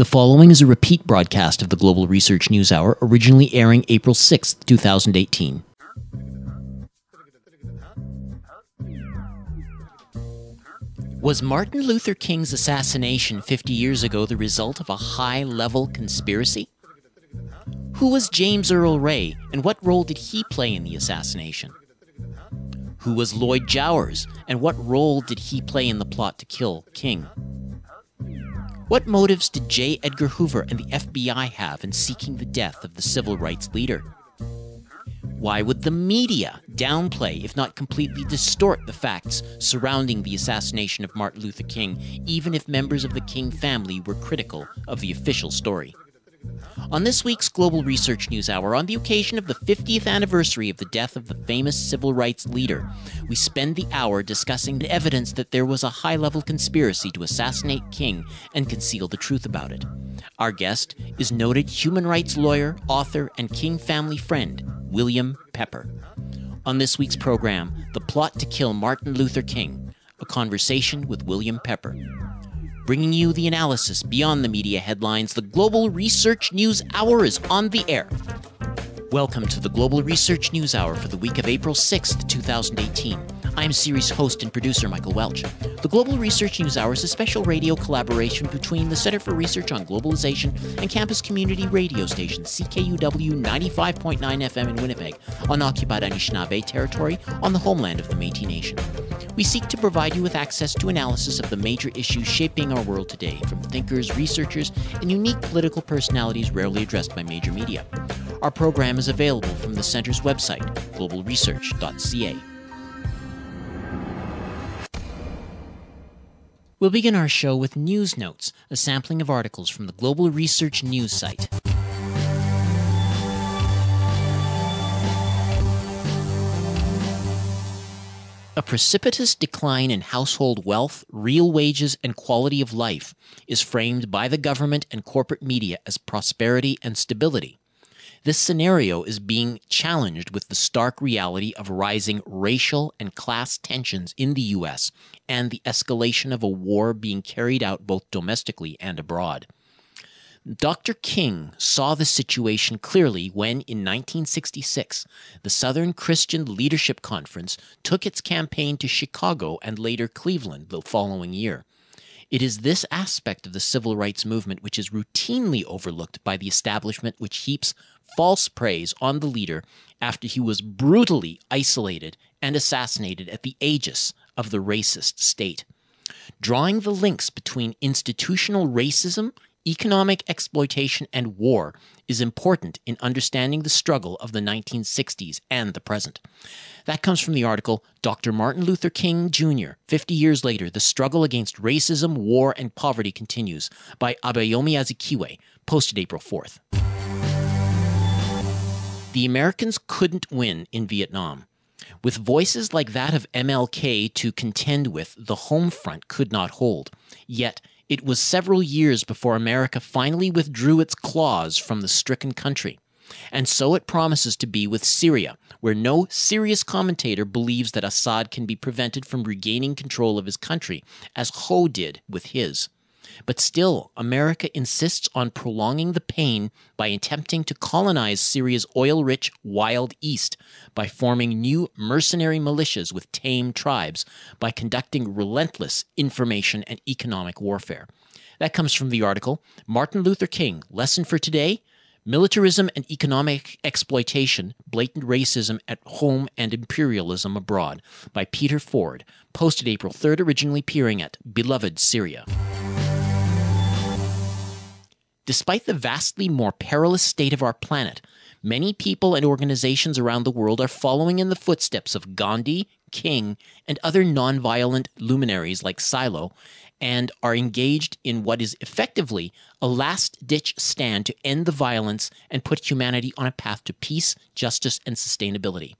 The following is a repeat broadcast of the Global Research News Hour, originally airing April 6, 2018. Was Martin Luther King's assassination 50 years ago the result of a high level conspiracy? Who was James Earl Ray, and what role did he play in the assassination? Who was Lloyd Jowers, and what role did he play in the plot to kill King? What motives did J. Edgar Hoover and the FBI have in seeking the death of the civil rights leader? Why would the media downplay, if not completely distort, the facts surrounding the assassination of Martin Luther King, even if members of the King family were critical of the official story? On this week's Global Research News Hour, on the occasion of the 50th anniversary of the death of the famous civil rights leader, we spend the hour discussing the evidence that there was a high level conspiracy to assassinate King and conceal the truth about it. Our guest is noted human rights lawyer, author, and King family friend, William Pepper. On this week's program, The Plot to Kill Martin Luther King, a conversation with William Pepper bringing you the analysis beyond the media headlines. The Global Research News Hour is on the air. Welcome to the Global Research News Hour for the week of April 6th, 2018. I'm series host and producer Michael Welch. The Global Research News Hour is a special radio collaboration between the Center for Research on Globalization and campus community radio station CKUW 95.9 FM in Winnipeg on occupied Anishinaabe territory on the homeland of the Métis Nation. We seek to provide you with access to analysis of the major issues shaping our world today from thinkers, researchers, and unique political personalities rarely addressed by major media. Our program is available from the Center's website, globalresearch.ca. We'll begin our show with News Notes, a sampling of articles from the Global Research News site. A precipitous decline in household wealth, real wages, and quality of life is framed by the government and corporate media as prosperity and stability. This scenario is being challenged with the stark reality of rising racial and class tensions in the U.S. and the escalation of a war being carried out both domestically and abroad. Dr. King saw the situation clearly when, in 1966, the Southern Christian Leadership Conference took its campaign to Chicago and later Cleveland the following year. It is this aspect of the civil rights movement which is routinely overlooked by the establishment, which heaps false praise on the leader after he was brutally isolated and assassinated at the aegis of the racist state. Drawing the links between institutional racism, economic exploitation, and war is important in understanding the struggle of the 1960s and the present. That comes from the article Dr. Martin Luther King Jr., 50 Years Later, The Struggle Against Racism, War, and Poverty Continues by Abayomi Azikiwe, posted April 4th. The Americans couldn't win in Vietnam. With voices like that of MLK to contend with, the home front could not hold. Yet, it was several years before America finally withdrew its claws from the stricken country. And so it promises to be with Syria, where no serious commentator believes that Assad can be prevented from regaining control of his country, as Ho did with his. But still, America insists on prolonging the pain by attempting to colonize Syria's oil rich wild east, by forming new mercenary militias with tame tribes, by conducting relentless information and economic warfare. That comes from the article Martin Luther King Lesson for Today Militarism and Economic Exploitation, Blatant Racism at Home and Imperialism Abroad by Peter Ford, posted April 3rd, originally appearing at Beloved Syria. Despite the vastly more perilous state of our planet, many people and organizations around the world are following in the footsteps of Gandhi, King, and other nonviolent luminaries like Silo, and are engaged in what is effectively a last ditch stand to end the violence and put humanity on a path to peace, justice, and sustainability.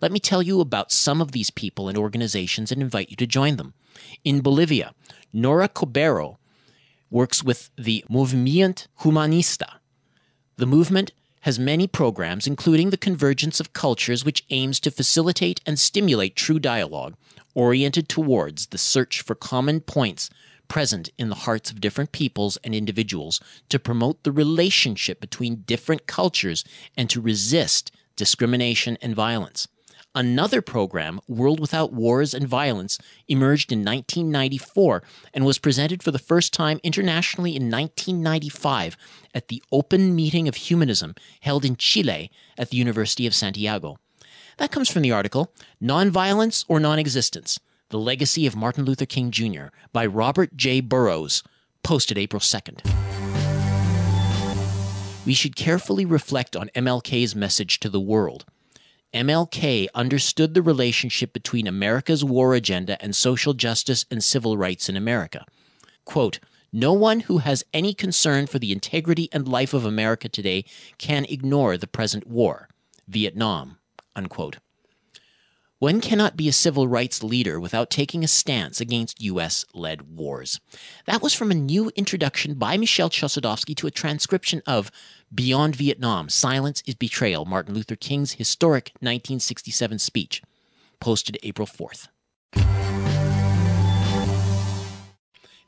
Let me tell you about some of these people and organizations and invite you to join them. In Bolivia, Nora Cobero works with the Movimiento Humanista. The movement has many programs, including the Convergence of Cultures, which aims to facilitate and stimulate true dialogue oriented towards the search for common points present in the hearts of different peoples and individuals to promote the relationship between different cultures and to resist discrimination and violence. Another program, World Without Wars and Violence, emerged in 1994 and was presented for the first time internationally in 1995 at the Open Meeting of Humanism held in Chile at the University of Santiago. That comes from the article Nonviolence or Non-Existence: The Legacy of Martin Luther King Jr. by Robert J. Burrowes, posted April 2nd. We should carefully reflect on MLK's message to the world. MLK understood the relationship between America's war agenda and social justice and civil rights in America. Quote, no one who has any concern for the integrity and life of America today can ignore the present war, Vietnam. Unquote. One cannot be a civil rights leader without taking a stance against US led wars. That was from a new introduction by Michel Chossudovsky to a transcription of Beyond Vietnam Silence is Betrayal, Martin Luther King's historic 1967 speech, posted April 4th.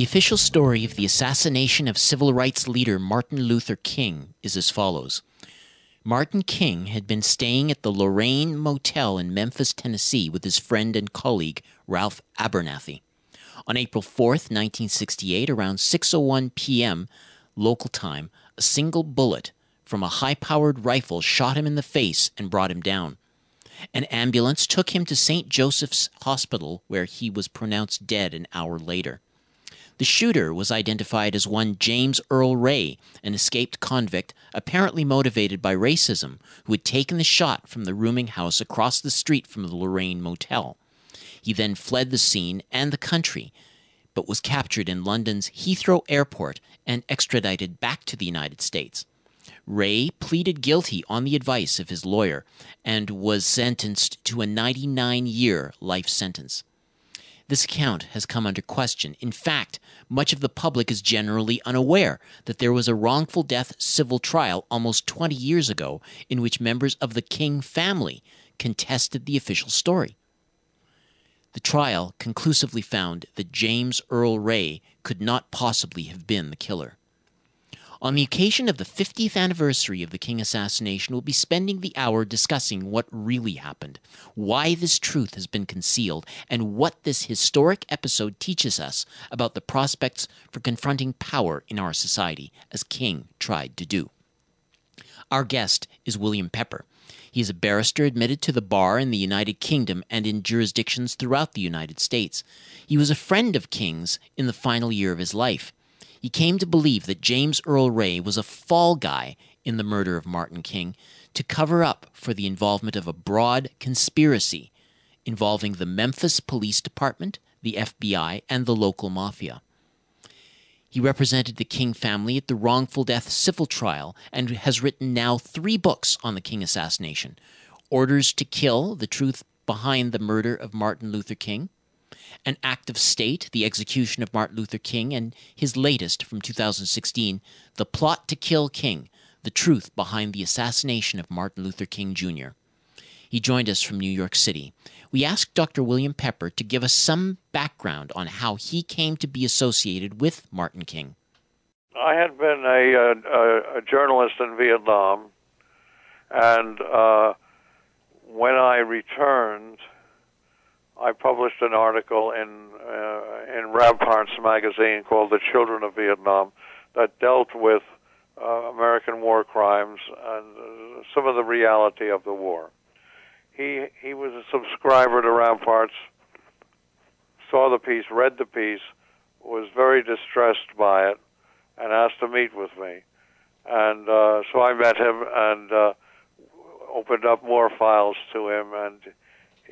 The official story of the assassination of civil rights leader Martin Luther King is as follows. Martin King had been staying at the Lorraine Motel in Memphis, Tennessee, with his friend and colleague Ralph Abernathy. On April 4th, 1968, around 6:01 p.m. local time, a single bullet from a high-powered rifle shot him in the face and brought him down. An ambulance took him to St. Joseph's Hospital, where he was pronounced dead an hour later. The shooter was identified as one James Earl Ray, an escaped convict, apparently motivated by racism, who had taken the shot from the rooming house across the street from the Lorraine Motel. He then fled the scene and the country, but was captured in London's Heathrow Airport and extradited back to the United States. Ray pleaded guilty on the advice of his lawyer and was sentenced to a 99 year life sentence. This account has come under question. In fact, much of the public is generally unaware that there was a wrongful death civil trial almost 20 years ago in which members of the King family contested the official story. The trial conclusively found that James Earl Ray could not possibly have been the killer. On the occasion of the 50th anniversary of the King assassination, we'll be spending the hour discussing what really happened, why this truth has been concealed, and what this historic episode teaches us about the prospects for confronting power in our society, as King tried to do. Our guest is William Pepper. He is a barrister admitted to the bar in the United Kingdom and in jurisdictions throughout the United States. He was a friend of King's in the final year of his life. He came to believe that James Earl Ray was a fall guy in the murder of Martin King to cover up for the involvement of a broad conspiracy involving the Memphis Police Department, the FBI, and the local mafia. He represented the King family at the wrongful death civil trial and has written now three books on the King assassination Orders to Kill, The Truth Behind the Murder of Martin Luther King, an Act of State, the execution of Martin Luther King, and his latest from 2016, The Plot to Kill King The Truth Behind the Assassination of Martin Luther King Jr. He joined us from New York City. We asked Dr. William Pepper to give us some background on how he came to be associated with Martin King. I had been a, a, a journalist in Vietnam, and uh, when I returned, I published an article in uh, in Ramparts magazine called "The Children of Vietnam" that dealt with uh, American war crimes and uh, some of the reality of the war. He he was a subscriber to Ramparts, saw the piece, read the piece, was very distressed by it, and asked to meet with me. And uh, so I met him and uh, opened up more files to him and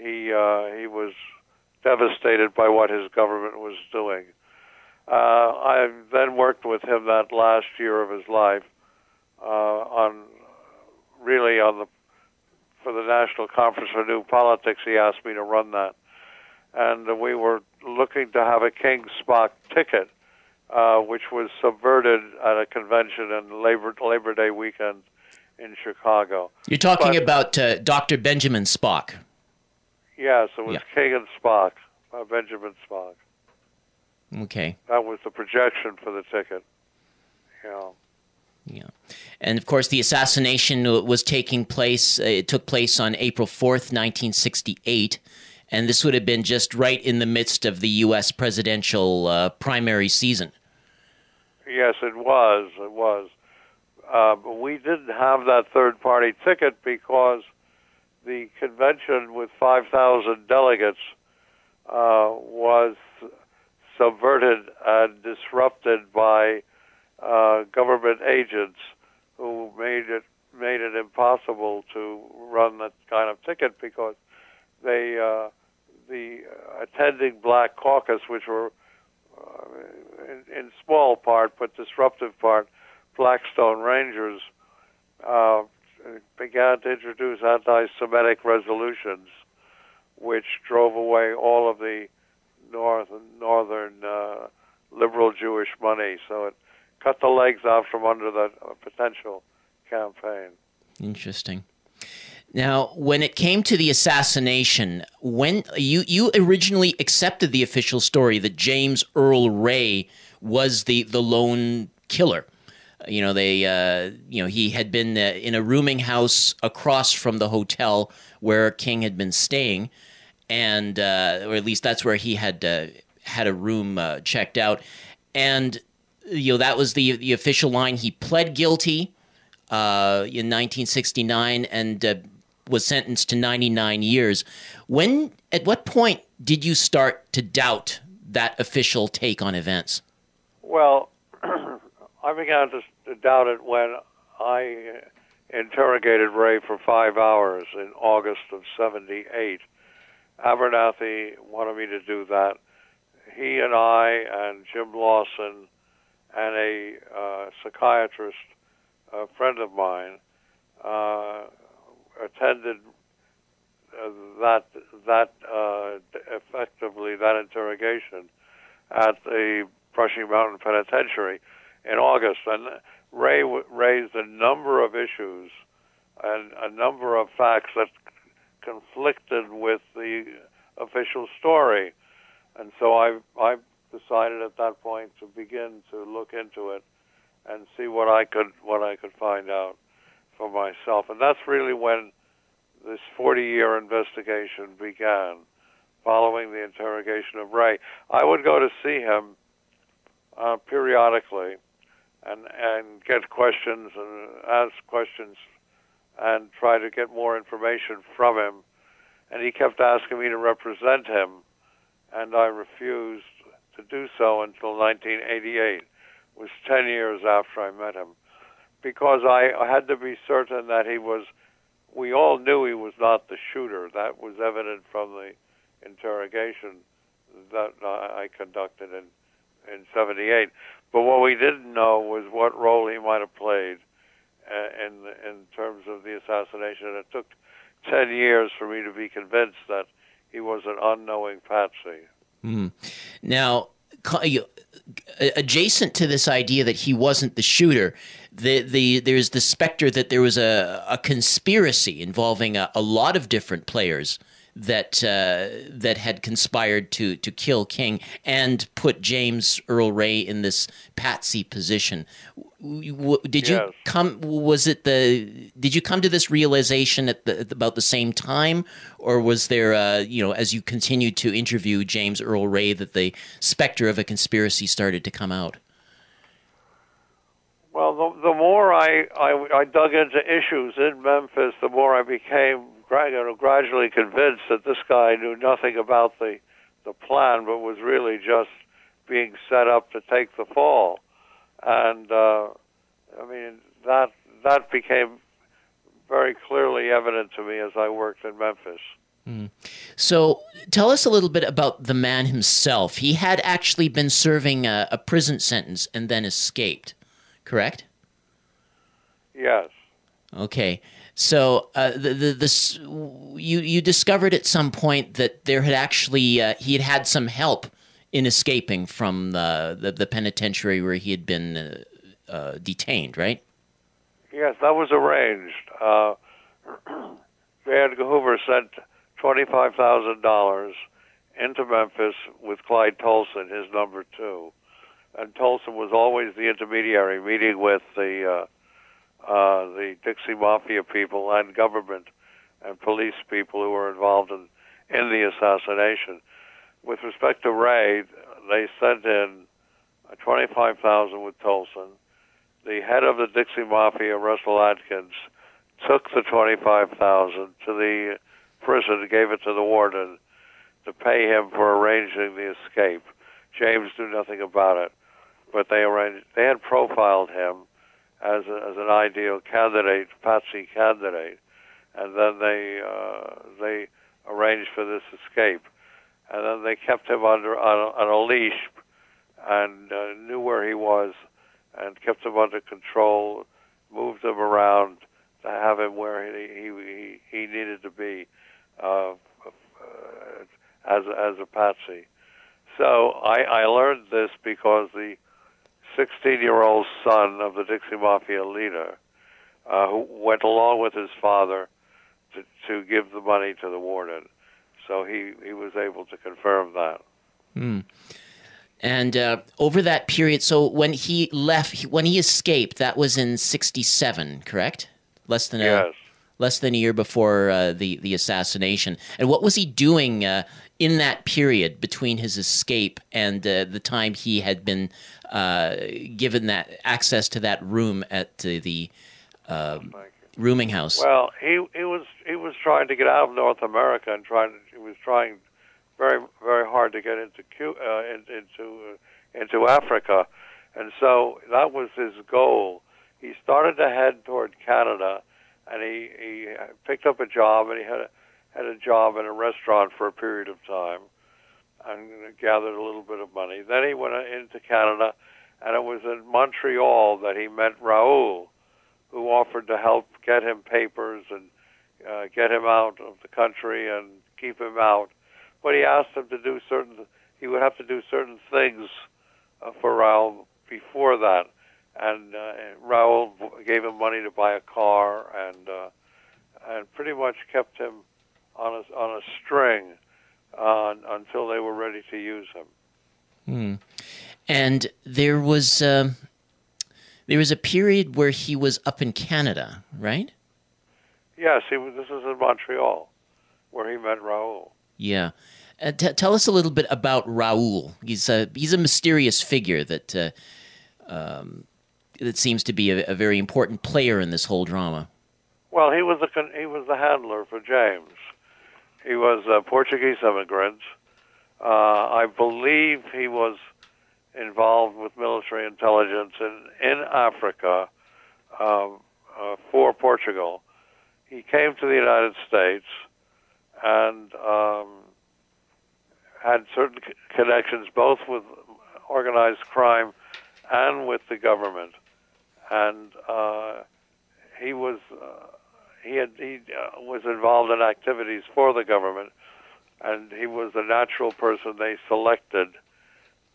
he uh, he was devastated by what his government was doing. Uh, I then worked with him that last year of his life uh, on really on the for the National Conference for New Politics. He asked me to run that, and we were looking to have a King Spock ticket, uh, which was subverted at a convention in Labor Labor Day weekend in Chicago. You're talking but, about uh, Dr. Benjamin Spock. Yes, it was yeah. King and Spock, uh, Benjamin Spock. Okay. That was the projection for the ticket. Yeah. Yeah. And of course, the assassination was taking place, uh, it took place on April 4th, 1968. And this would have been just right in the midst of the U.S. presidential uh, primary season. Yes, it was. It was. Uh, we didn't have that third party ticket because the convention with 5,000 delegates uh, was subverted and disrupted by uh, government agents who made it made it impossible to run that kind of ticket because they uh, the attending black caucus, which were uh, in, in, small part but disruptive part, Blackstone Rangers, uh, began to introduce anti-Semitic resolutions, which drove away all of the north northern uh, liberal Jewish money. So it cut the legs out from under the potential campaign. Interesting. Now, when it came to the assassination, when you you originally accepted the official story that James Earl Ray was the the lone killer. You know, they uh, you know he had been uh, in a rooming house across from the hotel where King had been staying and uh, or at least that's where he had uh, had a room uh, checked out, and you know that was the the official line. He pled guilty uh, in 1969 and was sentenced to 99 years. When at what point did you start to doubt that official take on events? Well, I began to, to doubt it when I interrogated Ray for five hours in August of '78 Abernathy wanted me to do that. He and I and Jim Lawson and a uh, psychiatrist, a friend of mine, uh, attended uh, that that uh, effectively that interrogation at the Brushy Mountain Penitentiary in August, and Ray w- raised a number of issues and a number of facts that conflicted with the official story. And so I, I decided at that point to begin to look into it and see what I could what I could find out for myself. And that's really when this 40-year investigation began, following the interrogation of Ray. I would go to see him uh, periodically and and get questions and ask questions and try to get more information from him. And he kept asking me to represent him, and I refused to do so until 1988. It was 10 years after I met him, because I, had to be certain that he was. We all knew he was not the shooter. That was evident from the interrogation that I conducted in in '78. But what we didn't know was what role he might have played uh, in in terms of the assassination. It took ten years for me to be convinced that he was an unknowing patsy. Mm. Now, adjacent to this idea that he wasn't the shooter, the, the there's the specter that there was a, a conspiracy involving a, a lot of different players that uh, that had conspired to to kill King and put James Earl Ray in this patsy position. Did you yes. come? Was it the? Did you come to this realization at, the, about the same time, or was there, uh, you know, as you continued to interview James Earl Ray, that the specter of a conspiracy started to come out? Well, the, the more I, I, I dug into issues in Memphis, the more I became gradually convinced that this guy knew nothing about the the plan, but was really just being set up to take the fall. And uh, I mean that that became very clearly evident to me as I worked in Memphis. Mm. So, tell us a little bit about the man himself. He had actually been serving a, a prison sentence and then escaped, correct? Yes. Okay. So uh, the, the this you you discovered at some point that there had actually uh, he had had some help in escaping from the the, the penitentiary where he had been uh, uh detained, right? Yes, that was arranged. Uh, J. Hoover sent twenty-five thousand dollars into Memphis with Clyde Tolson, his number two, and Tolson was always the intermediary, meeting with the uh, uh, the Dixie Mafia people and government and police people who were involved in in the assassination. With respect to Ray, they sent in twenty-five thousand with Tolson. The head of the Dixie Mafia, Russell Adkins, took the twenty-five thousand to the prison, gave it to the warden to pay him for arranging the escape. James knew nothing about it, but they arranged. They had profiled him as a, as an ideal candidate, patsy candidate, and then they uh, they arranged for this escape, and then they kept him under on a, on a leash and uh, knew where he was and kept him under control, moved him around to have him where he he he, needed to be uh, as as a patsy. So I, I learned this because the 16-year-old son of the Dixie Mafia leader, uh, who went along with his father to to give the money to the warden, so he he was able to confirm that. Hmm. And uh, over that period, so when he left, when he escaped, that was in '67, correct? Less than yes. a less than a year before uh, the the assassination. And what was he doing uh, in that period between his escape and uh, the time he had been uh, given that access to that room at the um, rooming house? Well, he he was he was trying to get out of North America and trying he was trying very very hard to get into uh, into uh, into Africa, and so that was his goal. He started to head toward Canada, and he he picked up a job, and he had a, had a job in a restaurant for a period of time, and gathered a little bit of money. Then he went into Canada, and it was in Montreal that he met Raoul, who offered to help get him papers and uh, get him out of the country and keep him out but he asked him to do certain. He would have to do certain things uh, for Raoul before that, and uh, Raoul gave him money to buy a car, and uh, and pretty much kept him on a on a string uh, until they were ready to use him. Hmm. And there was uh, there was a period where he was up in Canada, right? Yes, he was. This is in Montreal, where he met Raoul. Yeah. Uh, t- tell us a little bit about Raoul. He's a he's a mysterious figure that uh, um, that seems to be a, a, very important player in this whole drama. Well, he was the he was the handler for James. He was a Portuguese immigrant. Uh, I believe he was involved with military intelligence in in Africa um, uh, for Portugal. He came to the United States and um, had certain connections both with organized crime and with the government. And uh, he was uh, he had he uh, was involved in activities for the government, and he was the natural person they selected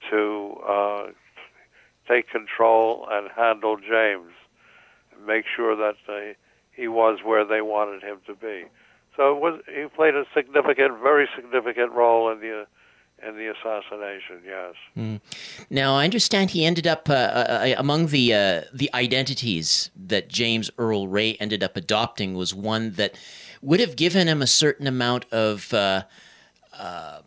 to uh, take control and handle James, and make sure that they, he was where they wanted him to be. So it was, he played a significant, very significant role in the in the assassination. Yes. Mm. Now I understand he ended up uh, uh, uh, among the uh, the identities that James Earl Ray ended up adopting was one that would have given him a certain amount of uh, uh,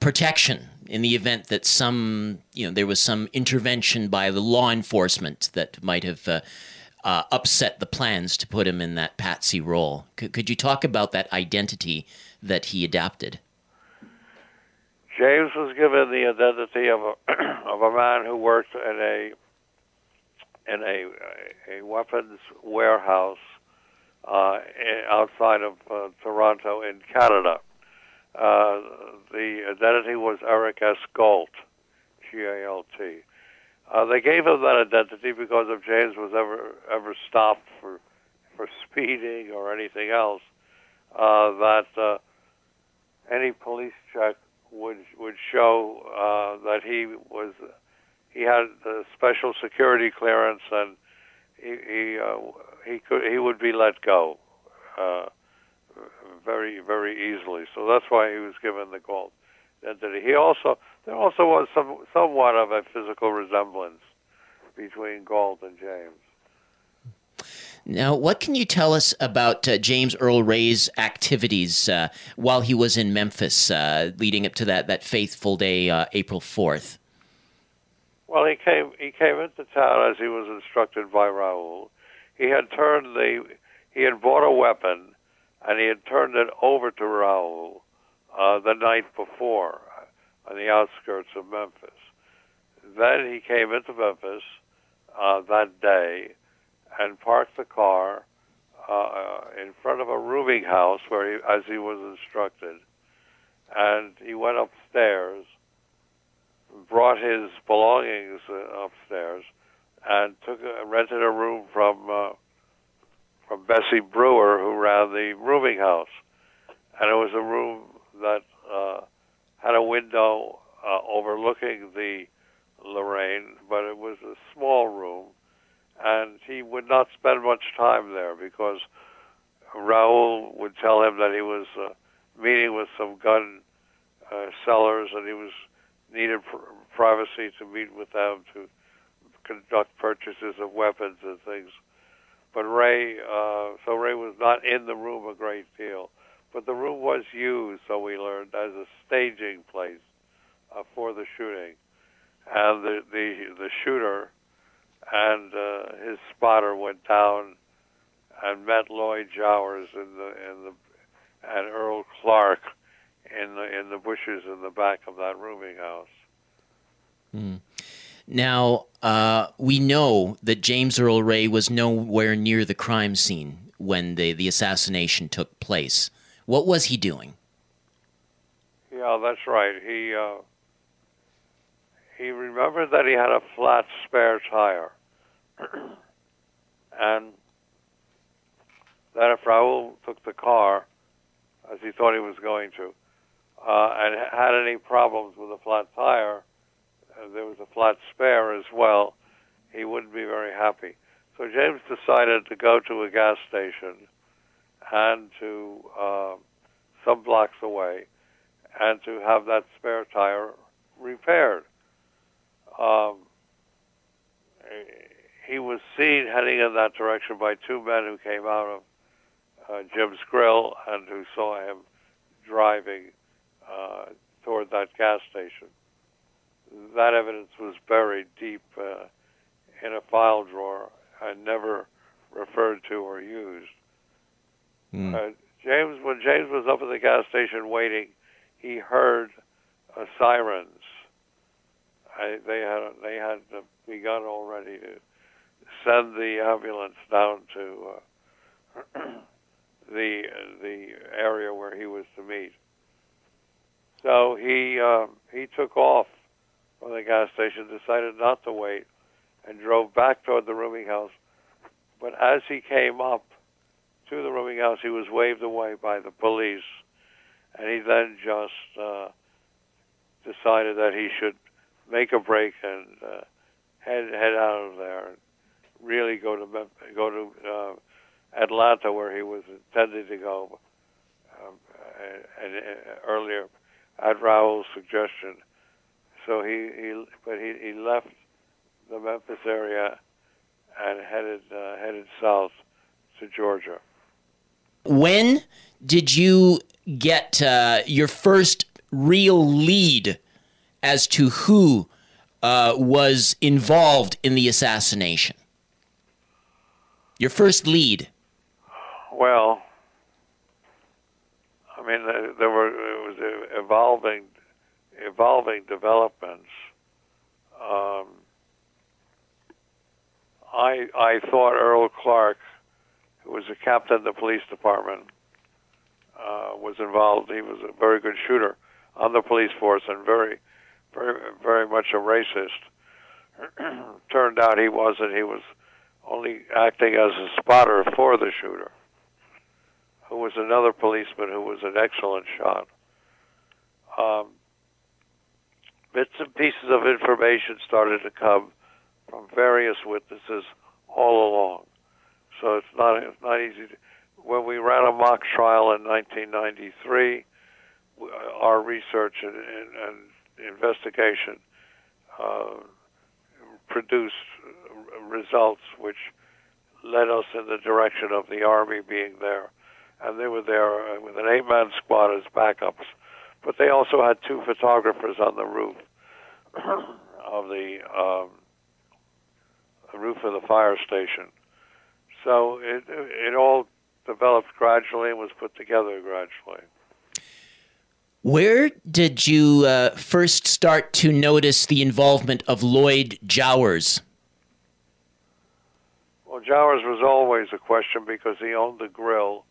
protection in the event that some you know there was some intervention by the law enforcement that might have uh, upset the plans to put him in that patsy role. C- could you talk about that identity that he adapted? James was given the identity of a of a man who worked in a in a a weapons warehouse uh, outside of uh, Toronto in Canada. Uh, the identity was Eric S. Galt, G-A-L-T. Uh, they gave him that identity because if James was ever ever stopped for for speeding or anything else, uh, that uh, any police check would would show uh, that he was he had the special security clearance and he he, uh, he could he would be let go uh, very very easily. So that's why he was given the Galt identity. He also there also was some somewhat of a physical resemblance between Galt and James. Now, what can you tell us about uh, James Earl Ray's activities uh, while he was in Memphis, uh, leading up to that, that faithful day, uh, April fourth? Well, he came he came into town as he was instructed by Raoul. He had turned the he had bought a weapon, and he had turned it over to Raoul uh, the night before on the outskirts of Memphis. Then he came into Memphis uh, that day and parked the car uh, in front of a rooming house where he, as he was instructed, and he went upstairs, brought his belongings uh, upstairs, and took a, rented a room from uh, from Bessie Brewer, who ran the rooming house, and it was a room that uh, had a window uh, overlooking the Lorraine, but it was a small room and he would not spend much time there because Raoul would tell him that he was uh, meeting with some gun uh, sellers and he was needed pr- privacy to meet with them to conduct purchases of weapons and things. But Ray, uh, so Ray was not in the room a great deal, but the room was used, so we learned, as a staging place uh, for the shooting, and the the the shooter and uh, his spotter went down and met Lloyd Jowers in the in the and Earl Clark in the in the bushes in the back of that rooming house. Mm. Now uh, we know that James Earl Ray was nowhere near the crime scene when the the assassination took place. What was he doing? Yeah, that's right. He uh, he remembered that he had a flat spare tire and that if Raoul took the car, as he thought he was going to, uh, and had any problems with a flat tire, uh, there was a flat spare as well, he wouldn't be very happy. So James decided to go to a gas station and to uh, some blocks away and to have that spare tire repaired. Um, he was seen heading in that direction by two men who came out of uh, Jim's Grill and who saw him driving uh, toward that gas station. That evidence was buried deep uh, in a file drawer and never referred to or used. Mm. Uh, James, when James was up at the gas station waiting, he heard uh, sirens. I, they had they had begun already to send the ambulance down to uh, the the area where he was to meet. So he uh, he took off from the gas station, decided not to wait, and drove back toward the rooming house. But as he came up to the rooming house, he was waved away by the police, and he then just uh, decided that he should make a break and uh, head head out of there really go to go to uh, Atlanta, where he was intended to go, um, and, and uh, earlier at Raoul's suggestion. So he, he but he, he left the Memphis area and headed uh, headed south to Georgia. When did you get uh, your first real lead as to who uh, was involved in the assassination? Your first lead. Well, I mean, there were it was evolving, evolving developments. Um, I I thought Earl Clark, who was a captain of the police department, uh, was involved. He was a very good shooter on the police force and very, very, very much a racist. Turned out he wasn't. He was only acting as a spotter for the shooter, who was another policeman who was an excellent shot. Um, bits and pieces of information started to come from various witnesses all along. So it's not it's not easy. To, when we ran a mock trial in 1993, our research and, and, and investigation uh, produced results which led us in the direction of the Army being there. And they were there uh, with an eight man squad as backups. But they also had two photographers on the roof of the, um, the roof of the fire station. So it, it all developed gradually and was put together gradually. Where did you uh, first start to notice the involvement of Lloyd Jowers? Well, Jowers was always a question because he owned the grill,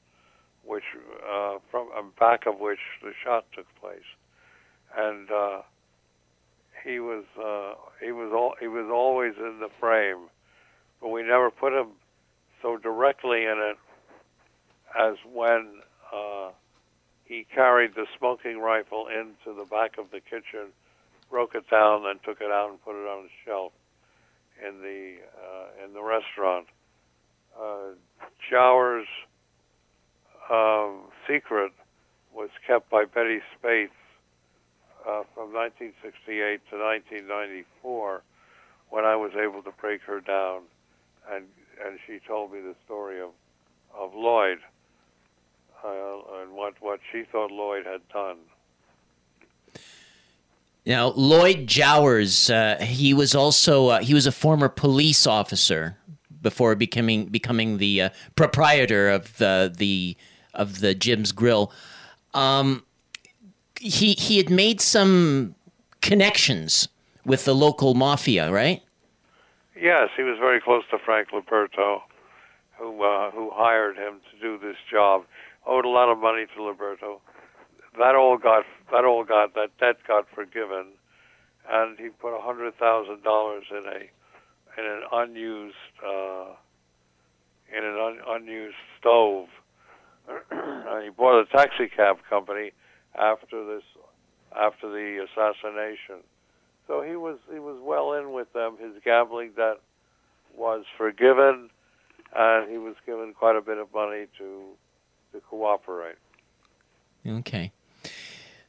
which uh, from uh, back of which the shot took place, and uh, he was uh, he was all, he was always in the frame, but we never put him so directly in it as when uh, he carried the smoking rifle into the back of the kitchen, broke it down, then took it out and put it on a shelf in the uh, in the restaurant. Uh, Jowers' secret was kept by Betty Spates uh, from 1968 to 1994, when I was able to break her down, and and she told me the story of of Lloyd uh, and what what she thought Lloyd had done. Now, Lloyd Jowers, uh, he was also uh, he was a former police officer before becoming becoming the uh, proprietor of the the of the Jim's Grill. Um, he he had made some connections with the local mafia, right? Yes, he was very close to Frank Liberto, who uh, who hired him to do this job. Owed a lot of money to Liberto. That all got that all got that debt got forgiven, and he put a hundred thousand dollars in a in an unused uh, in an un, unused stove. and he bought a taxi cab company after this after the assassination. So he was he was well in with them. His gambling debt was forgiven, and he was given quite a bit of money to to cooperate. Okay.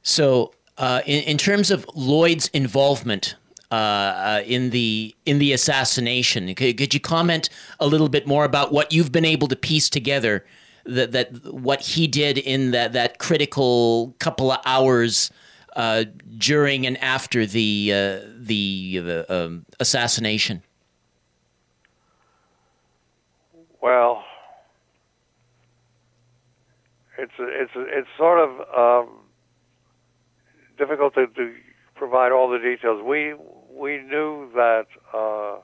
So, uh, in, in terms of Lloyd's involvement uh, uh, in the in the assassination. Could, could, you comment a little bit more about what you've been able to piece together that that what he did in that that critical couple of hours uh, during and after the uh, the uh, um, assassination? Well, it's it's it's sort of um, difficult to, to provide all the details. We we knew that uh,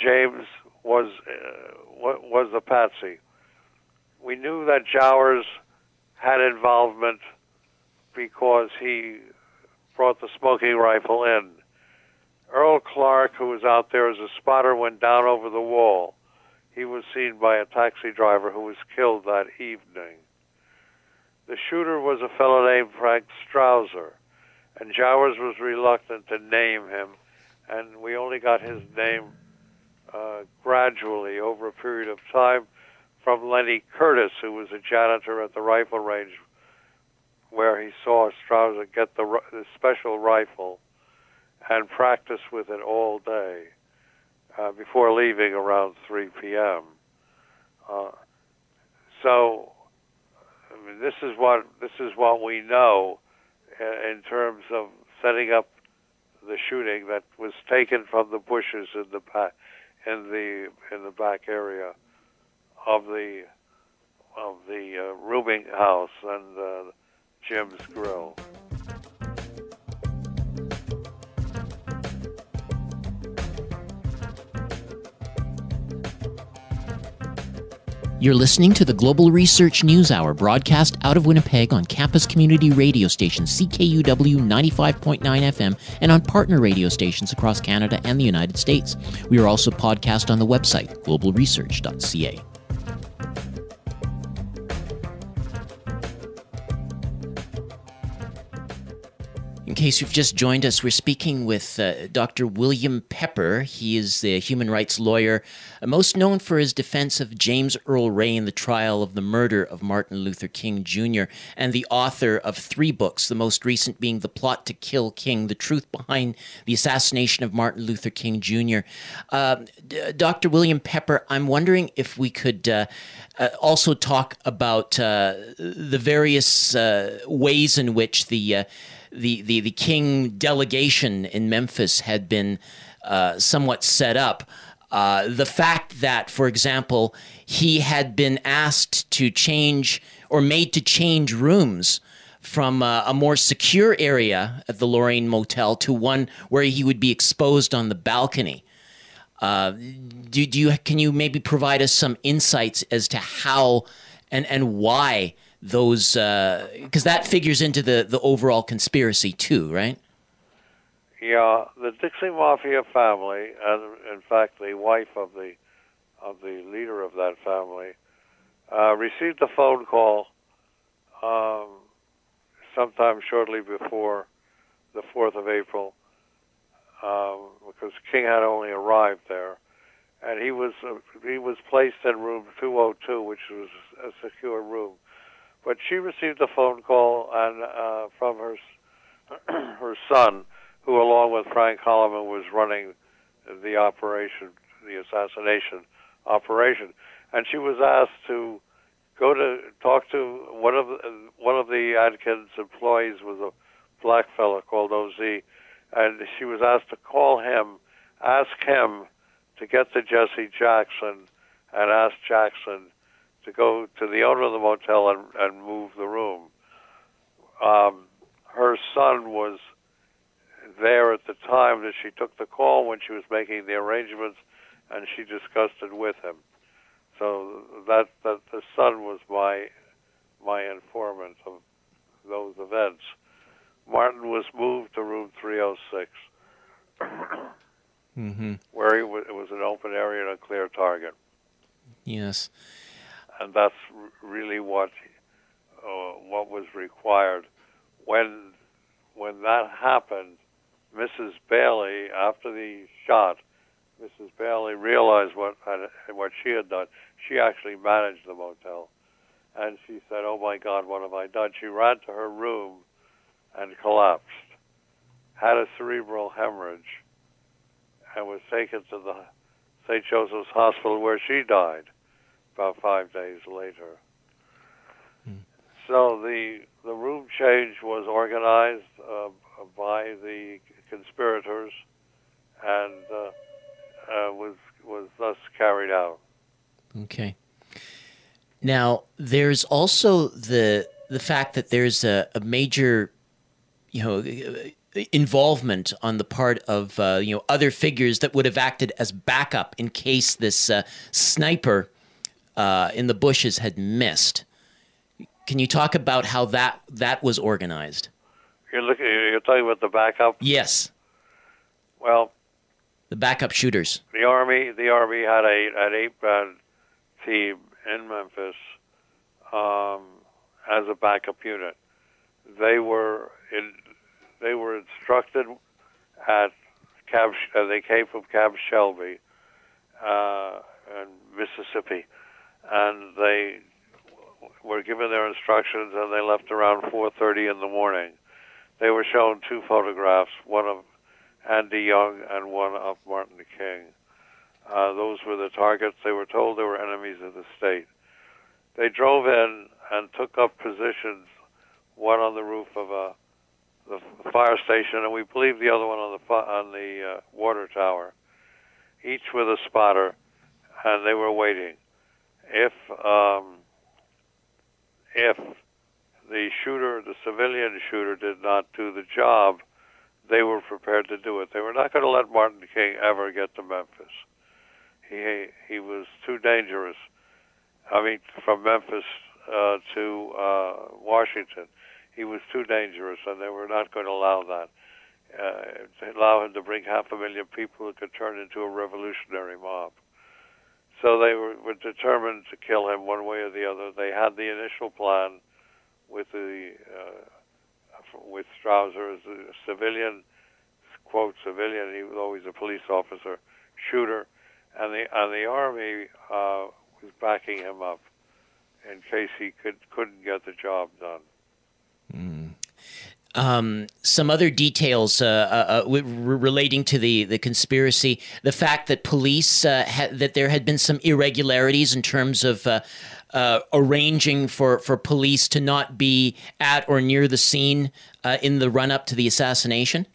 James was uh, was the patsy. We knew that Jowers had involvement because he brought the smoking rifle in. Earl Clark, who was out there as a spotter, went down over the wall. He was seen by a taxi driver who was killed that evening. The shooter was a fellow named Frank Strausser and Jowers was reluctant to name him, and we only got his name uh, gradually over a period of time from Lenny Curtis, who was a janitor at the rifle range, where he saw Strausser get the, the special rifle and practice with it all day uh, before leaving around 3 p.m. Uh, so I mean, this is what this is what we know in terms of setting up the shooting that was taken from the bushes in the back in the in the back area of the of the uh, rooming house and uh, Jim's grill. You're listening to the Global Research News Hour broadcast out of Winnipeg on campus community radio station CKUW 95.9 FM and on partner radio stations across Canada and the United States. We are also podcast on the website globalresearch.ca. case you've just joined us, we're speaking with uh, Dr. William Pepper. He is the human rights lawyer, uh, most known for his defense of James Earl Ray in the trial of the murder of Martin Luther King Jr., and the author of three books, the most recent being The Plot to Kill King The Truth Behind the Assassination of Martin Luther King Jr. Uh, D- Dr. William Pepper, I'm wondering if we could uh, uh, also talk about uh, the various ways in which the the, the, the King delegation in Memphis had been uh, somewhat set up. Uh, the fact that, for example, he had been asked to change or made to change rooms from uh, a more secure area at the Lorraine Motel to one where he would be exposed on the balcony. Uh, do, do you can you maybe provide us some insights as to how and and why those because uh, that figures into the the overall conspiracy too, right? Yeah, the Dixie Mafia family, and in fact, the wife of the of the leader of that family, uh, received a phone call um, sometime shortly before the fourth of April, um, because King had only arrived there, and he was uh, he was placed in room 202, which was a secure room but she received a phone call and uh, from her her son, who along with Frank Holloman was running the operation, the assassination operation, and she was asked to go to talk to one of one of the Adkins employees was a black fellow called Oz, and she was asked to call him, ask him to get to Jesse Jackson, and ask Jackson to go to the owner of the motel and, and move the room. Um, her son was there at the time that she took the call when she was making the arrangements, and she discussed it with him. So that that the son was my my informant of those events. Martin was moved to room 306, mm-hmm. where he was, it was an open area and a clear target. Yes and that's really what uh, what was required. When when that happened, Mrs. Bailey, after the shot, Mrs. Bailey realized what what she had done. She actually managed the motel, and she said, "Oh my God, what have I done?" She ran to her room and collapsed, had a cerebral hemorrhage, and was taken to the St. Joseph's Hospital where she died about five days later. Hmm. So the the room change was organized uh, by the conspirators and uh, uh, was was thus carried out. Okay. Now there's also the the fact that there's a, a major, you know, involvement on the part of uh, you know other figures that would have acted as backup in case this uh, sniper uh, in the bushes had missed. Can you talk about how that that was organized? You're looking. You're talking about the backup. Yes. Well, the backup shooters. The army. The army had a an eight-man team in Memphis um, as a backup unit. They were in. They were instructed at Camp. Uh, they came from Camp Shelby, uh, in Mississippi and they were given their instructions and they left around 4:30 in the morning. They were shown two photographs, one of Andy Young and one of Martin King. Uh, those were the targets. They were told they were enemies of the state. They drove in and took up positions, one on the roof of a the fire station, and we believe the other one on the on the uh, water tower, each with a spotter, and they were waiting if um, if the shooter, the civilian shooter, did not do the job, they were prepared to do it. They were not going to let Martin King ever get to Memphis. He he was too dangerous, I mean, from Memphis uh, to uh, Washington. He was too dangerous, and they were not going to allow that. Uh, allow him to bring half a million people who could turn into a revolutionary mob. So they were, were determined to kill him one way or the other. They had the initial plan with the uh, with Strausser as a civilian, quote civilian. He was always a police officer, shooter, and the and the army uh, was backing him up in case he could couldn't get the job done. Mm. Um, some other details uh, uh, uh relating to the, the conspiracy: the fact that police uh, ha- that there had been some irregularities in terms of uh, arranging for, for police to not be at or near the scene in the run up to the assassination.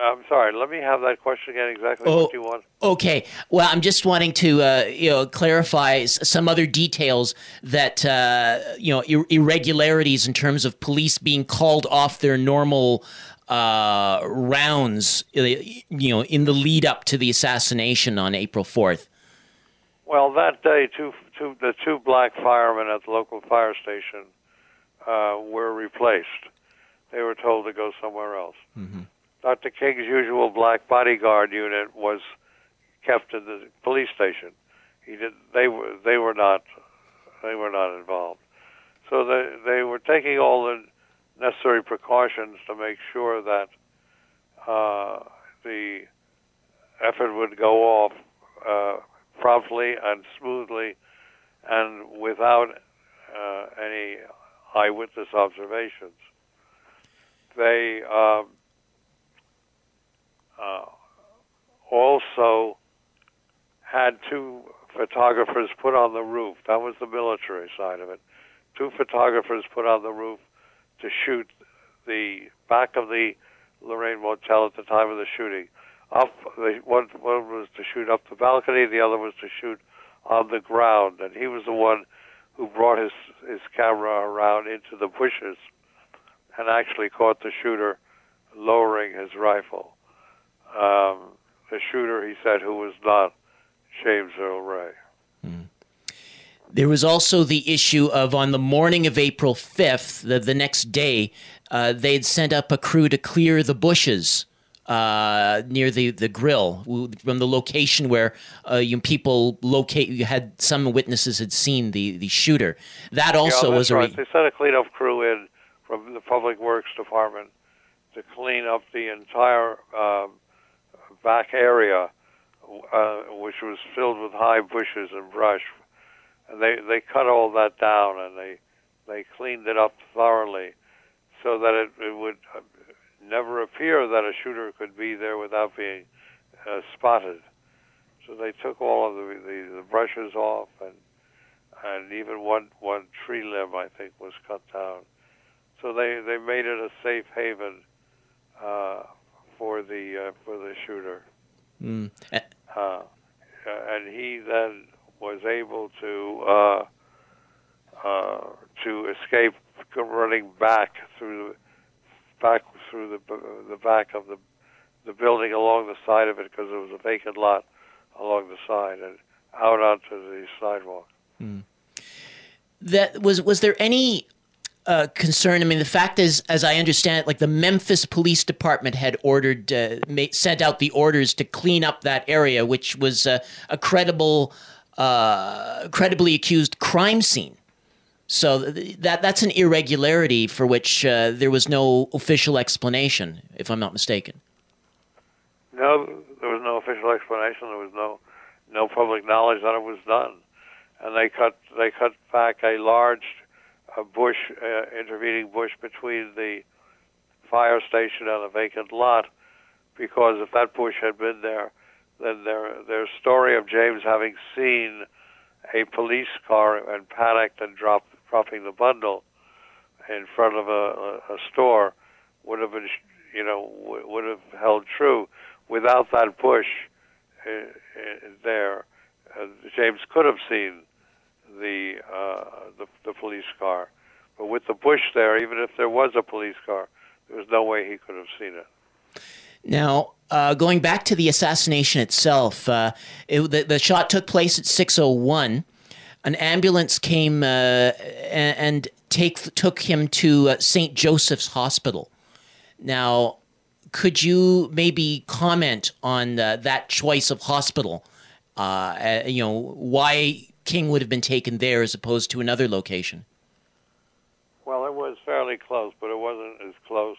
I'm sorry. Let me have that question again. Exactly oh, what you want. Okay. Well, I'm just wanting to uh, you know clarify some other details that uh, you know ir- irregularities in terms of police being called off their normal uh, rounds. Uh, you know, in the lead up to the assassination on April 4th. Well, that day, two, two, the two black firemen at the local fire station uh, were replaced. They were told to go somewhere else. Mm-hmm. Dr. King's usual black bodyguard unit was kept in the police station. He did. They were. They were not. They were not involved. So they they were taking all the necessary precautions to make sure that uh, the effort would go off uh, promptly and smoothly, and without uh, any eyewitness observations. They um, uh, also had two photographers put on the roof. That was the military side of it. Two photographers put on the roof to shoot the back of the Lorraine Motel at the time of the shooting. Up, one, one was to shoot up the balcony, the other was to shoot on the ground, and he was the one who brought his his camera around into the bushes and actually caught the shooter lowering his rifle um, the shooter, he said, who was not James Earl Ray. Hmm. There was also the issue of on the morning of April 5th, the, the next day, uh, they had sent up a crew to clear the bushes uh, near the, the grill from the location where uh, you people locate. You had some witnesses had seen the, the shooter. That also yeah, was a. Right. They sent a cleanup crew in from the Public Works Department to clean up the entire um, back area, uh, which was filled with high bushes and brush. And they they cut all that down and they they cleaned it up thoroughly, so that it, it would uh, never appear that a shooter could be there without being uh, spotted. So they took all of the, the the brushes off and and even one one tree limb I think was cut down. So they they made it a safe haven uh, for the uh, for the shooter. Mm. Uh, and he then was able to uh, uh, to escape running back through back through the the back of the the building along the side of it because there was a vacant lot along the side and out onto the sidewalk. Mm. That was was there any uh, concern. I mean, the fact is, as I understand it, like the Memphis Police Department had ordered, uh, sent out the orders to clean up that area, which was uh, a credible, uh, credibly accused crime scene. So that that's an irregularity for which uh, there was no official explanation, if I'm not mistaken. No, there was no official explanation. There was no no public knowledge that it was done, and they cut they cut back a large a bush, uh, intervening bush between the fire station and a vacant lot, because if that bush had been there, then their their story of James having seen a police car and panicked and dropped dropping the bundle in front of a, a, store would have been, you know, would have held true. Without that bush uh, uh, there, uh, James could have seen the, uh, the the police car. But with the bush there, even if there was a police car, there was no way he could have seen it. Now, uh, going back to the assassination itself, uh, it, the, the shot took place at 6:01. An ambulance came uh, and, take, took him to uh, St. Joseph's Hospital. Now, could you maybe comment on uh, that choice of hospital? Uh, you know, why King would have been taken there as opposed to another location? Well, it was fairly close, but it wasn't as close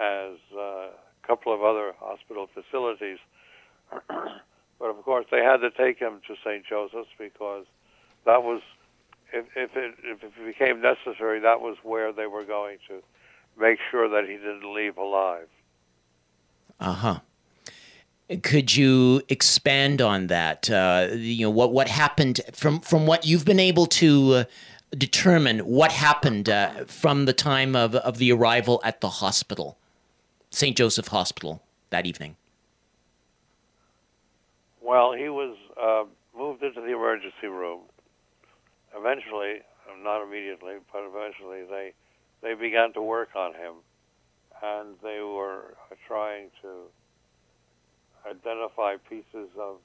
as uh, a couple of other hospital facilities. but of course, they had to take him to St. Joseph's because that was, if, if, it, if it became necessary, that was where they were going to make sure that he didn't leave alive. Uh huh. Could you expand on that? Uh, you know what what happened from from what you've been able to uh, determine. What happened uh, from the time of of the arrival at the hospital, St. Joseph Hospital, that evening? Well, he was uh, moved into the emergency room. Eventually, not immediately, but eventually, they they began to work on him, and they were trying to identify pieces of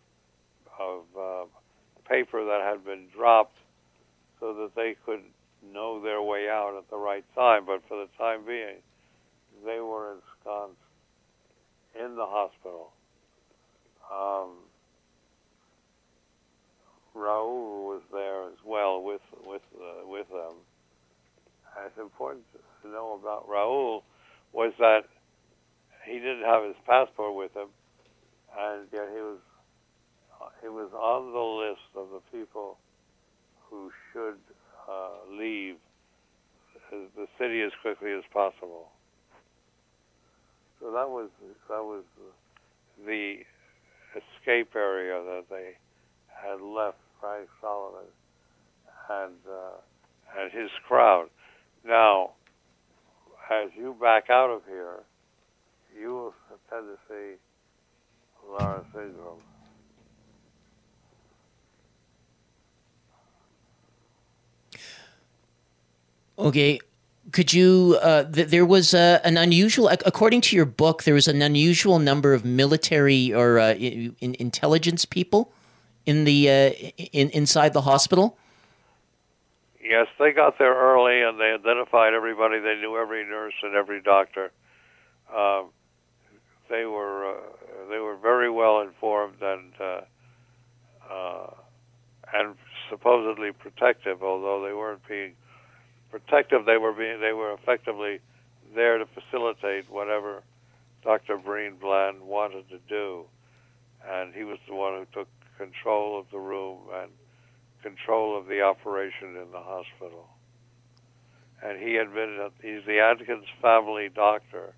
of uh, paper that had been dropped so that they could know their way out at the right time. But for the time being, they were ensconced in the hospital. Um, Raoul was there as well with with uh, with them. And it's important to know about Raoul was that he didn't have his passport with him, and yet he was he was on the list of the people who should uh, leave the city as quickly as possible. So that was that was the escape area that they had left Frank Solomon and uh, and his crowd. Now, as you back out of here, you will tend to see Lara syndrome. Okay. Could you? Uh, th- there was uh, an unusual, according to your book, there was an unusual number of military or uh, in, intelligence people in the uh, in, inside the hospital. Yes, they got there early and they identified everybody. They knew every nurse and every doctor. Um, they were uh, they were very well informed and uh, uh, and supposedly protective, although they weren't being protective. They were being they were effectively there to facilitate whatever Dr. Breen Bland wanted to do, and he was the one who took control of the room and control of the operation in the hospital. And he had been he's the Adkins family doctor.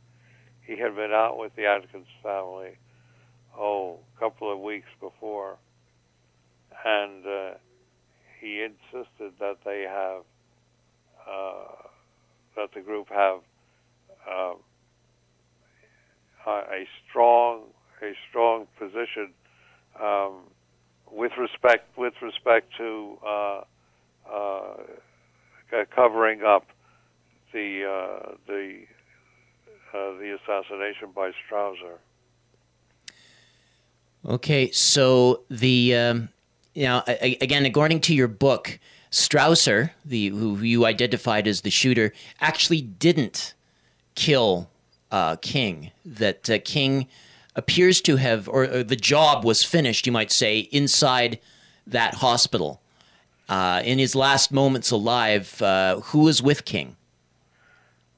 He had been out with the Adkins family oh, a couple of weeks before, and uh, he insisted that they have uh, that the group have uh, a strong a strong position um, with respect with respect to uh, uh covering up the uh, the the assassination by Strausser. Okay, so the um, you know again, according to your book, Strausser, the who you identified as the shooter, actually didn't kill uh, King. That uh, King appears to have, or, or, the job was finished, you might say, inside that hospital. Uh, in his last moments alive, uh, who was with King?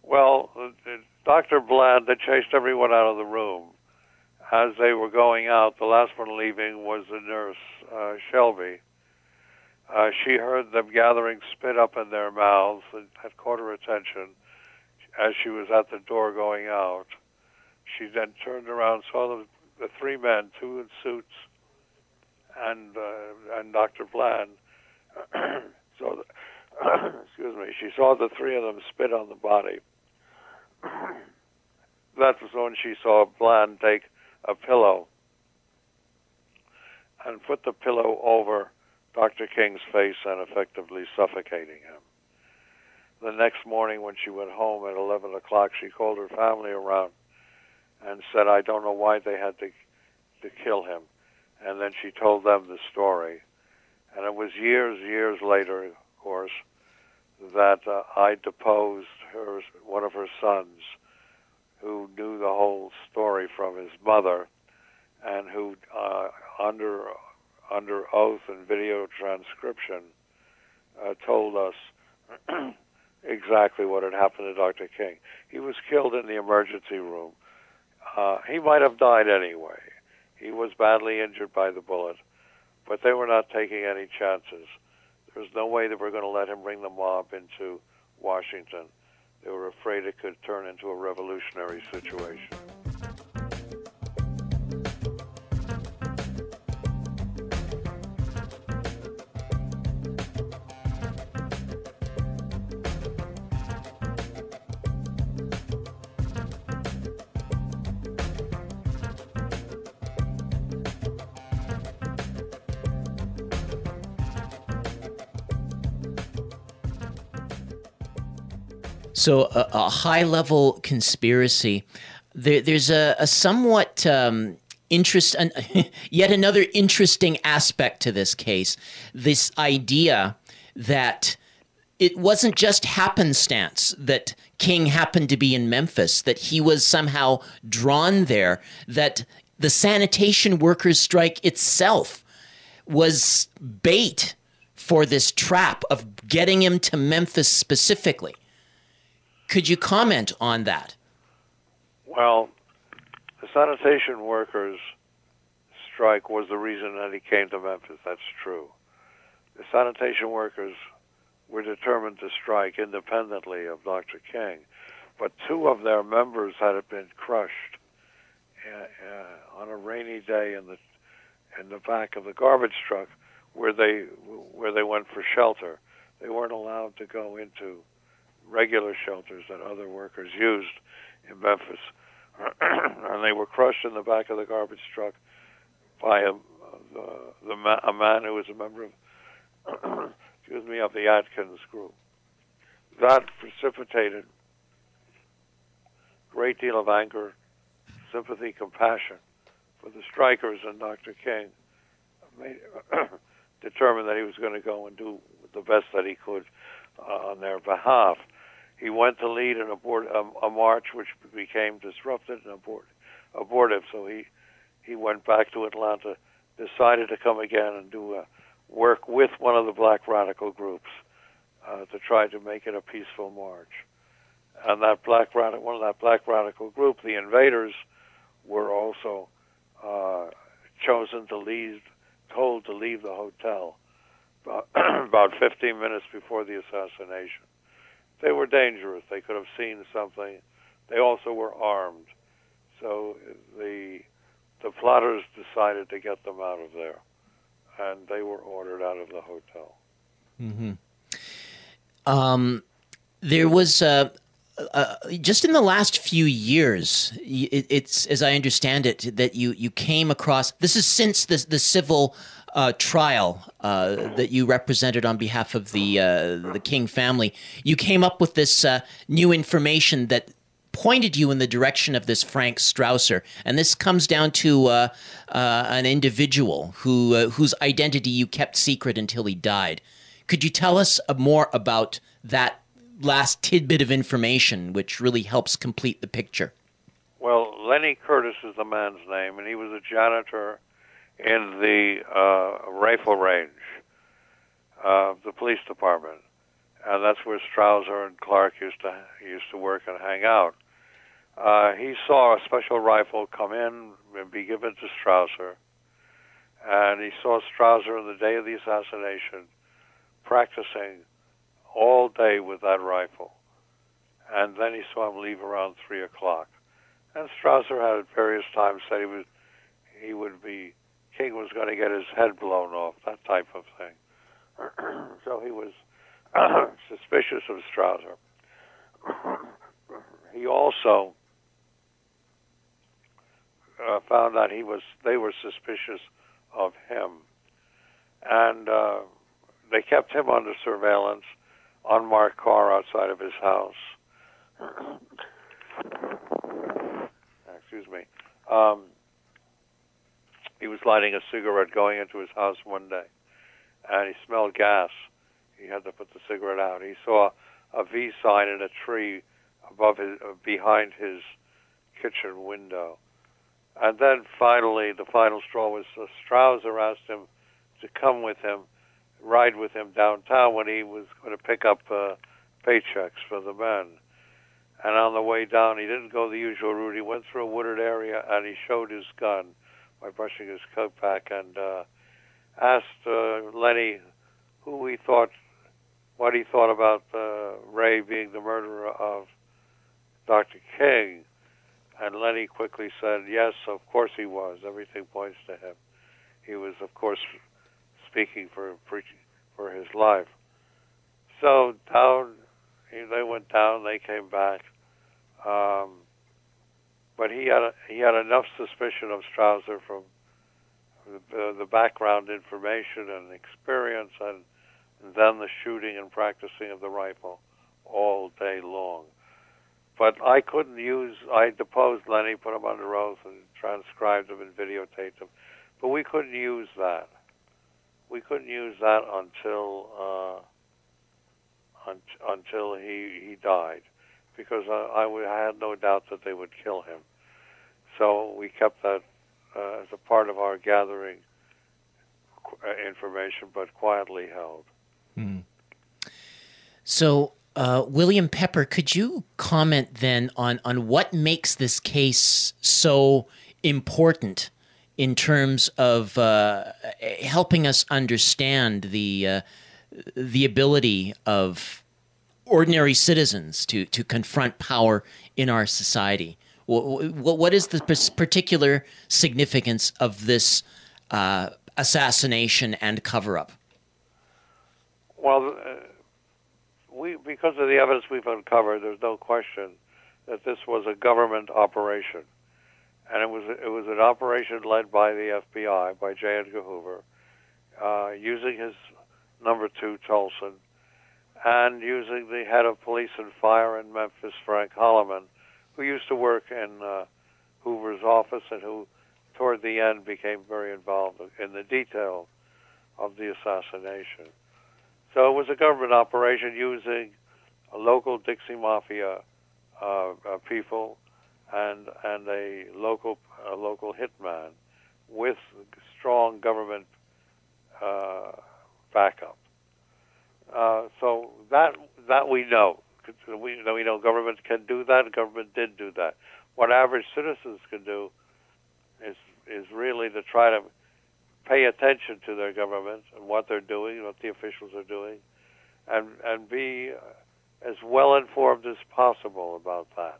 Well, Dr. Bland they chased everyone out of the room as they were going out, the last one leaving was the nurse, uh, Shelby. Uh, she heard them gathering spit up in their mouths and had caught her attention as she was at the door going out. She then turned around, saw the, the three men, two in suits, and uh, and Dr. Bland. so, the, excuse me. She saw the three of them spit on the body. that was when she saw Bland take a pillow and put the pillow over Dr. King's face and effectively suffocating him. The next morning, when she went home at 11 o'clock, she called her family around and said, "I don't know why they had to to kill him." And then she told them the story, and it was years, years later, of course, that uh, I deposed her one of her sons, who knew the whole story from his mother, and who uh, under under oath and video transcription uh, told us exactly what had happened to Dr. King. He was killed in the emergency room. Uh, he might have died anyway. He was badly injured by the bullet, but they were not taking any chances. There was no way they were going to let him bring the mob into Washington. They were afraid it could turn into a revolutionary situation. So, a, a high level conspiracy. There, there's a, a somewhat um, interest, an, yet another interesting aspect to this case. This idea that it wasn't just happenstance that King happened to be in Memphis, that he was somehow drawn there, that the sanitation workers' strike itself was bait for this trap of getting him to Memphis specifically. Could you comment on that? Well, the sanitation workers' strike was the reason that he came to Memphis. That's true. The sanitation workers were determined to strike independently of Dr. King, but two of their members had been crushed uh, uh, on a rainy day in the in the back of the garbage truck where they where they went for shelter. They weren't allowed to go into regular shelters that other workers used in Memphis, and they were crushed in the back of the garbage truck by a the, the ma- a man who was a member of excuse me of the Adkins group. That precipitated a great deal of anger, sympathy, compassion for the strikers, and Dr. King made, determined that he was going to go and do the best that he could uh, on their behalf. He went to lead an abort, a, a march which became disrupted and abort, abortive. So he he went back to Atlanta, decided to come again and do a work with one of the black radical groups uh, to try to make it a peaceful march. And that black radical, one of that black radical group, the invaders, were also uh, chosen to leave, told to leave the hotel about, about 15 minutes before the assassination they were dangerous. They could have seen something. They also were armed. So the the plotters decided to get them out of there, and they were ordered out of the hotel. Mm-hmm. Um, there was uh, uh, just in the last few years. It, it's as I understand it that you you came across. This is since the the civil uh, trial uh, that you represented on behalf of the uh, the King family, you came up with this uh, new information that pointed you in the direction of this Frank Strausser, and this comes down to uh, uh, an individual who whose identity you kept secret until he died. Could you tell us more about that last tidbit of information, which really helps complete the picture? Well, Lenny Curtis is the man's name, and he was a janitor in the uh, rifle range of the police department, and that's where Strausser and Clark used to used to work and hang out. Uh, he saw a special rifle come in and be given to Strausser, and he saw Strausser on the day of the assassination practicing all day with that rifle, and then he saw him leave around three o'clock. And Strausser had at various times said he would he would be King was going to get his head blown off, that type of thing. so he was suspicious of Strausser. he also uh, found that he was they were suspicious of him, and uh, they kept him under surveillance, unmarked car outside of his house. excuse me. Um, he was lighting a cigarette going into his house one day, and he smelled gas. He had to put the cigarette out. He saw a V sign in a tree above his, uh, behind his kitchen window. And then finally, the final straw was uh, Strausser asked him to come with him, ride with him downtown when he was going to pick up uh, paychecks for the men. And on the way down, he didn't go the usual route. He went through a wooded area and he showed his gun by brushing his coat back and uh, asked uh, Lenny who he thought, what he thought about uh, Ray being the murderer of Dr. King. And Lenny quickly said, yes, of course he was. Everything points to him. He was, of course, speaking for preaching for his life. So down, they went down. They came back, um, but he had he had enough suspicion of Strausser from the, the background information and experience, and, and then the shooting and practicing of the rifle all day long. But I couldn't use. I deposed Lenny, put him under oath, and transcribed him and videotaped him. But we couldn't use that. We couldn't use that until uh, un- until he he died, because I, I, had no doubt that they would kill him. So we kept that uh, as a part of our gathering uh, information, but quietly held. Mm. So uh, William Pepper, could you comment then on, on what makes this case so important in terms of uh, helping us understand the uh, the ability of ordinary citizens to, to confront power in our society? What, what is the particular significance of this uh, assassination and cover up? Well, uh, we because of the evidence we've uncovered, there's no question that this was a government operation, and it was it was an operation led by the FBI by J. Edgar Hoover, uh, using his number two Tolson, and using the head of police and fire in Memphis, Frank Holloman, who used to work in uh, Hoover's office and who, toward the end, became very involved in the details of the assassination. So it was a government operation using a local Dixie Mafia uh, uh, people and and a local a local hitman with strong government uh, backup. Uh, so that that we know. We know we know government can do that. Government did do that. What average citizens can do is is really to try to pay attention to their government and what they're doing, what the officials are doing, and and be as well informed as possible about that.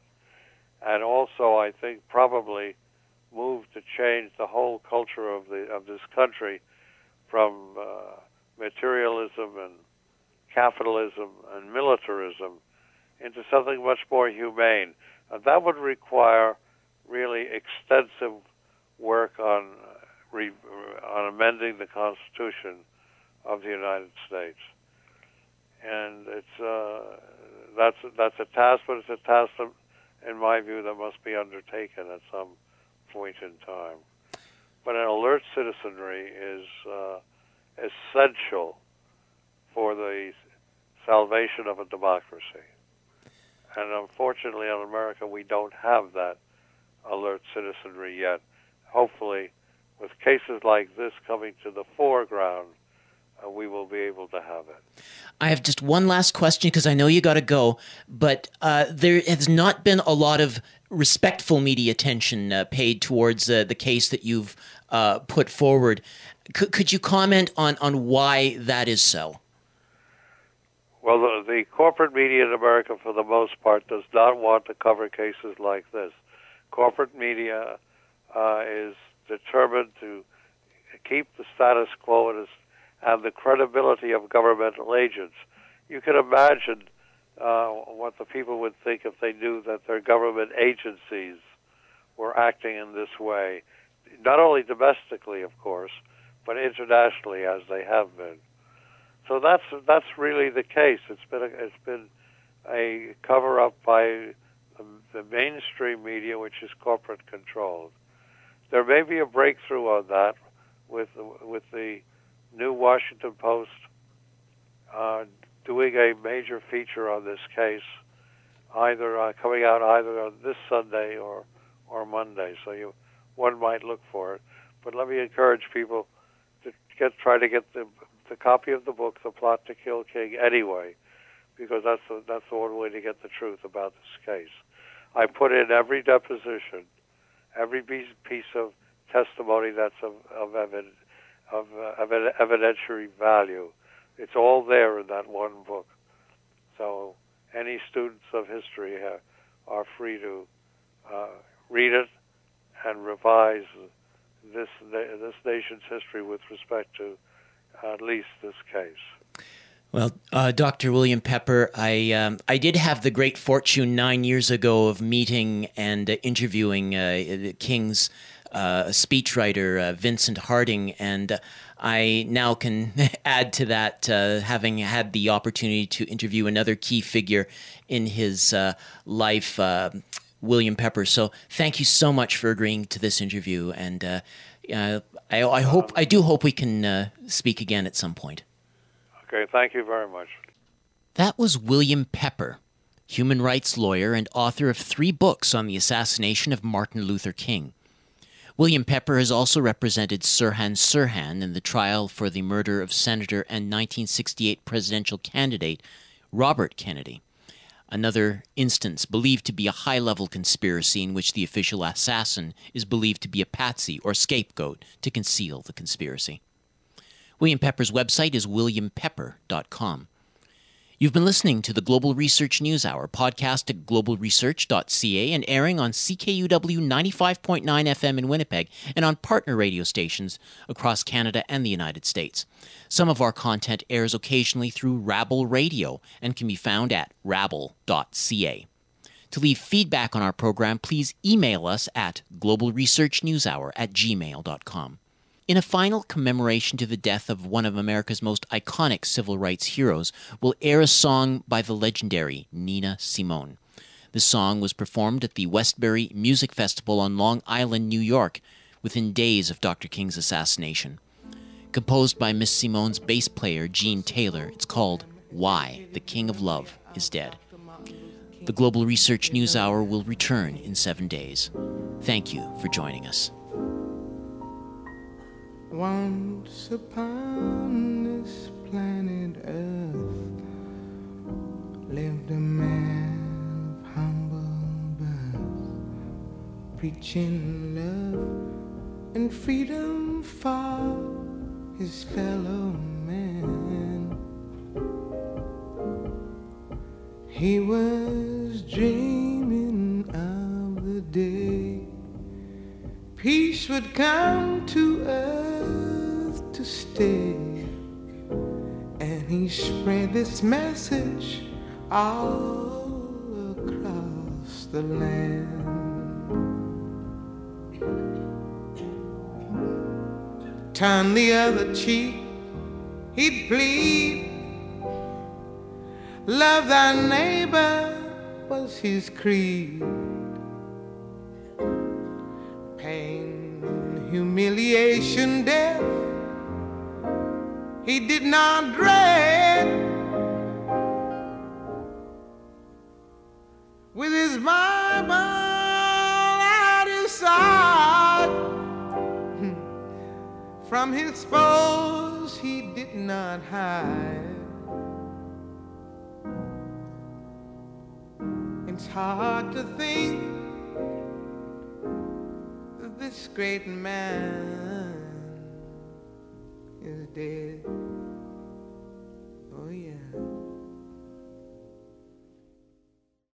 And also, I think probably move to change the whole culture of the of this country from uh, materialism and capitalism and militarism into something much more humane. And that would require really extensive work on re, on amending the Constitution of the United States. And it's uh, that's that's a task, but it's a task that, in my view, that must be undertaken at some point in time. But an alert citizenry is uh, essential for the salvation of a democracy. And unfortunately, in America, we don't have that alert citizenry yet. Hopefully, with cases like this coming to the foreground, uh, we will be able to have it. I have just one last question because I know you got to go, but uh, there has not been a lot of respectful media attention uh, paid towards uh, the case that you've uh, put forward. C- could you comment on, on why that is so? Well, the, the corporate media in America, for the most part, does not want to cover cases like this. Corporate media uh, is determined to keep the status quo and, and the credibility of governmental agents. You can imagine uh, what the people would think if they knew that their government agencies were acting in this way, not only domestically, of course, but internationally, as they have been. So that's that's really the case. It's been a, it's been a cover up by the, the mainstream media, which is corporate controlled. There may be a breakthrough on that with with the new Washington Post uh, doing a major feature on this case, either uh, coming out either on this Sunday or or Monday. So you one might look for it. But let me encourage people to get try to get the the copy of the book, The Plot to Kill King, anyway, because that's the, that's the one way to get the truth about this case. I put in every deposition, every piece, of testimony that's of of, evid, of, uh, of evidentiary value. It's all there in that one book. So any students of history have, are free to uh, read it and revise this this nation's history with respect to at least this case. Well, uh, Dr. William Pepper, I um, I did have the great fortune nine years ago of meeting and uh, interviewing uh, King's uh, speechwriter uh, Vincent Harding, and I now can add to that, uh, having had the opportunity to interview another key figure in his life. William Pepper. So thank you so much for agreeing to this interview, and uh, uh, I, I, hope I do hope we can uh, speak again at some point. Okay, thank you very much. That was William Pepper, human rights lawyer and author of three books on the assassination of Martin Luther King. William Pepper has also represented Sirhan Sirhan in the trial for the murder of Senator and 1968 presidential candidate Robert Kennedy another instance believed to be a high level conspiracy in which the official assassin is believed to be a patsy or scapegoat to conceal the conspiracy. William Pepper's website is williampepper.com. You've been listening to the Global Research News Hour, podcast at globalresearch.ca and airing on CKUW 95.9 FM in Winnipeg and on partner radio stations across Canada and the United States. Some of our content airs occasionally through Rabble Radio and can be found at rabble.ca. To leave feedback on our program, please email us at globalresearchnewshour at gmail.com. In a final commemoration to the death of one of America's most iconic civil rights heroes, we'll air a song by the legendary Nina Simone. The song was performed at the Westbury Music Festival on Long Island, New York, within days of Dr. King's assassination. Composed by Miss Simone's bass player Gene Taylor, it's called Why the King of Love is Dead. The Global Research News Hour will return in seven days. Thank you for joining us. Once upon this planet Earth lived a man of humble birth, preaching love and freedom for his fellow man. He was dreaming of the day peace would come to earth stay. And he spread this message all across the land. Turn the other cheek, he'd plead. Love thy neighbor was his creed. Pain, humiliation, death, he did not dread. With his Bible at his side, hmm. from his foes he did not hide. It's hard to think this great man is dead. Oh yeah.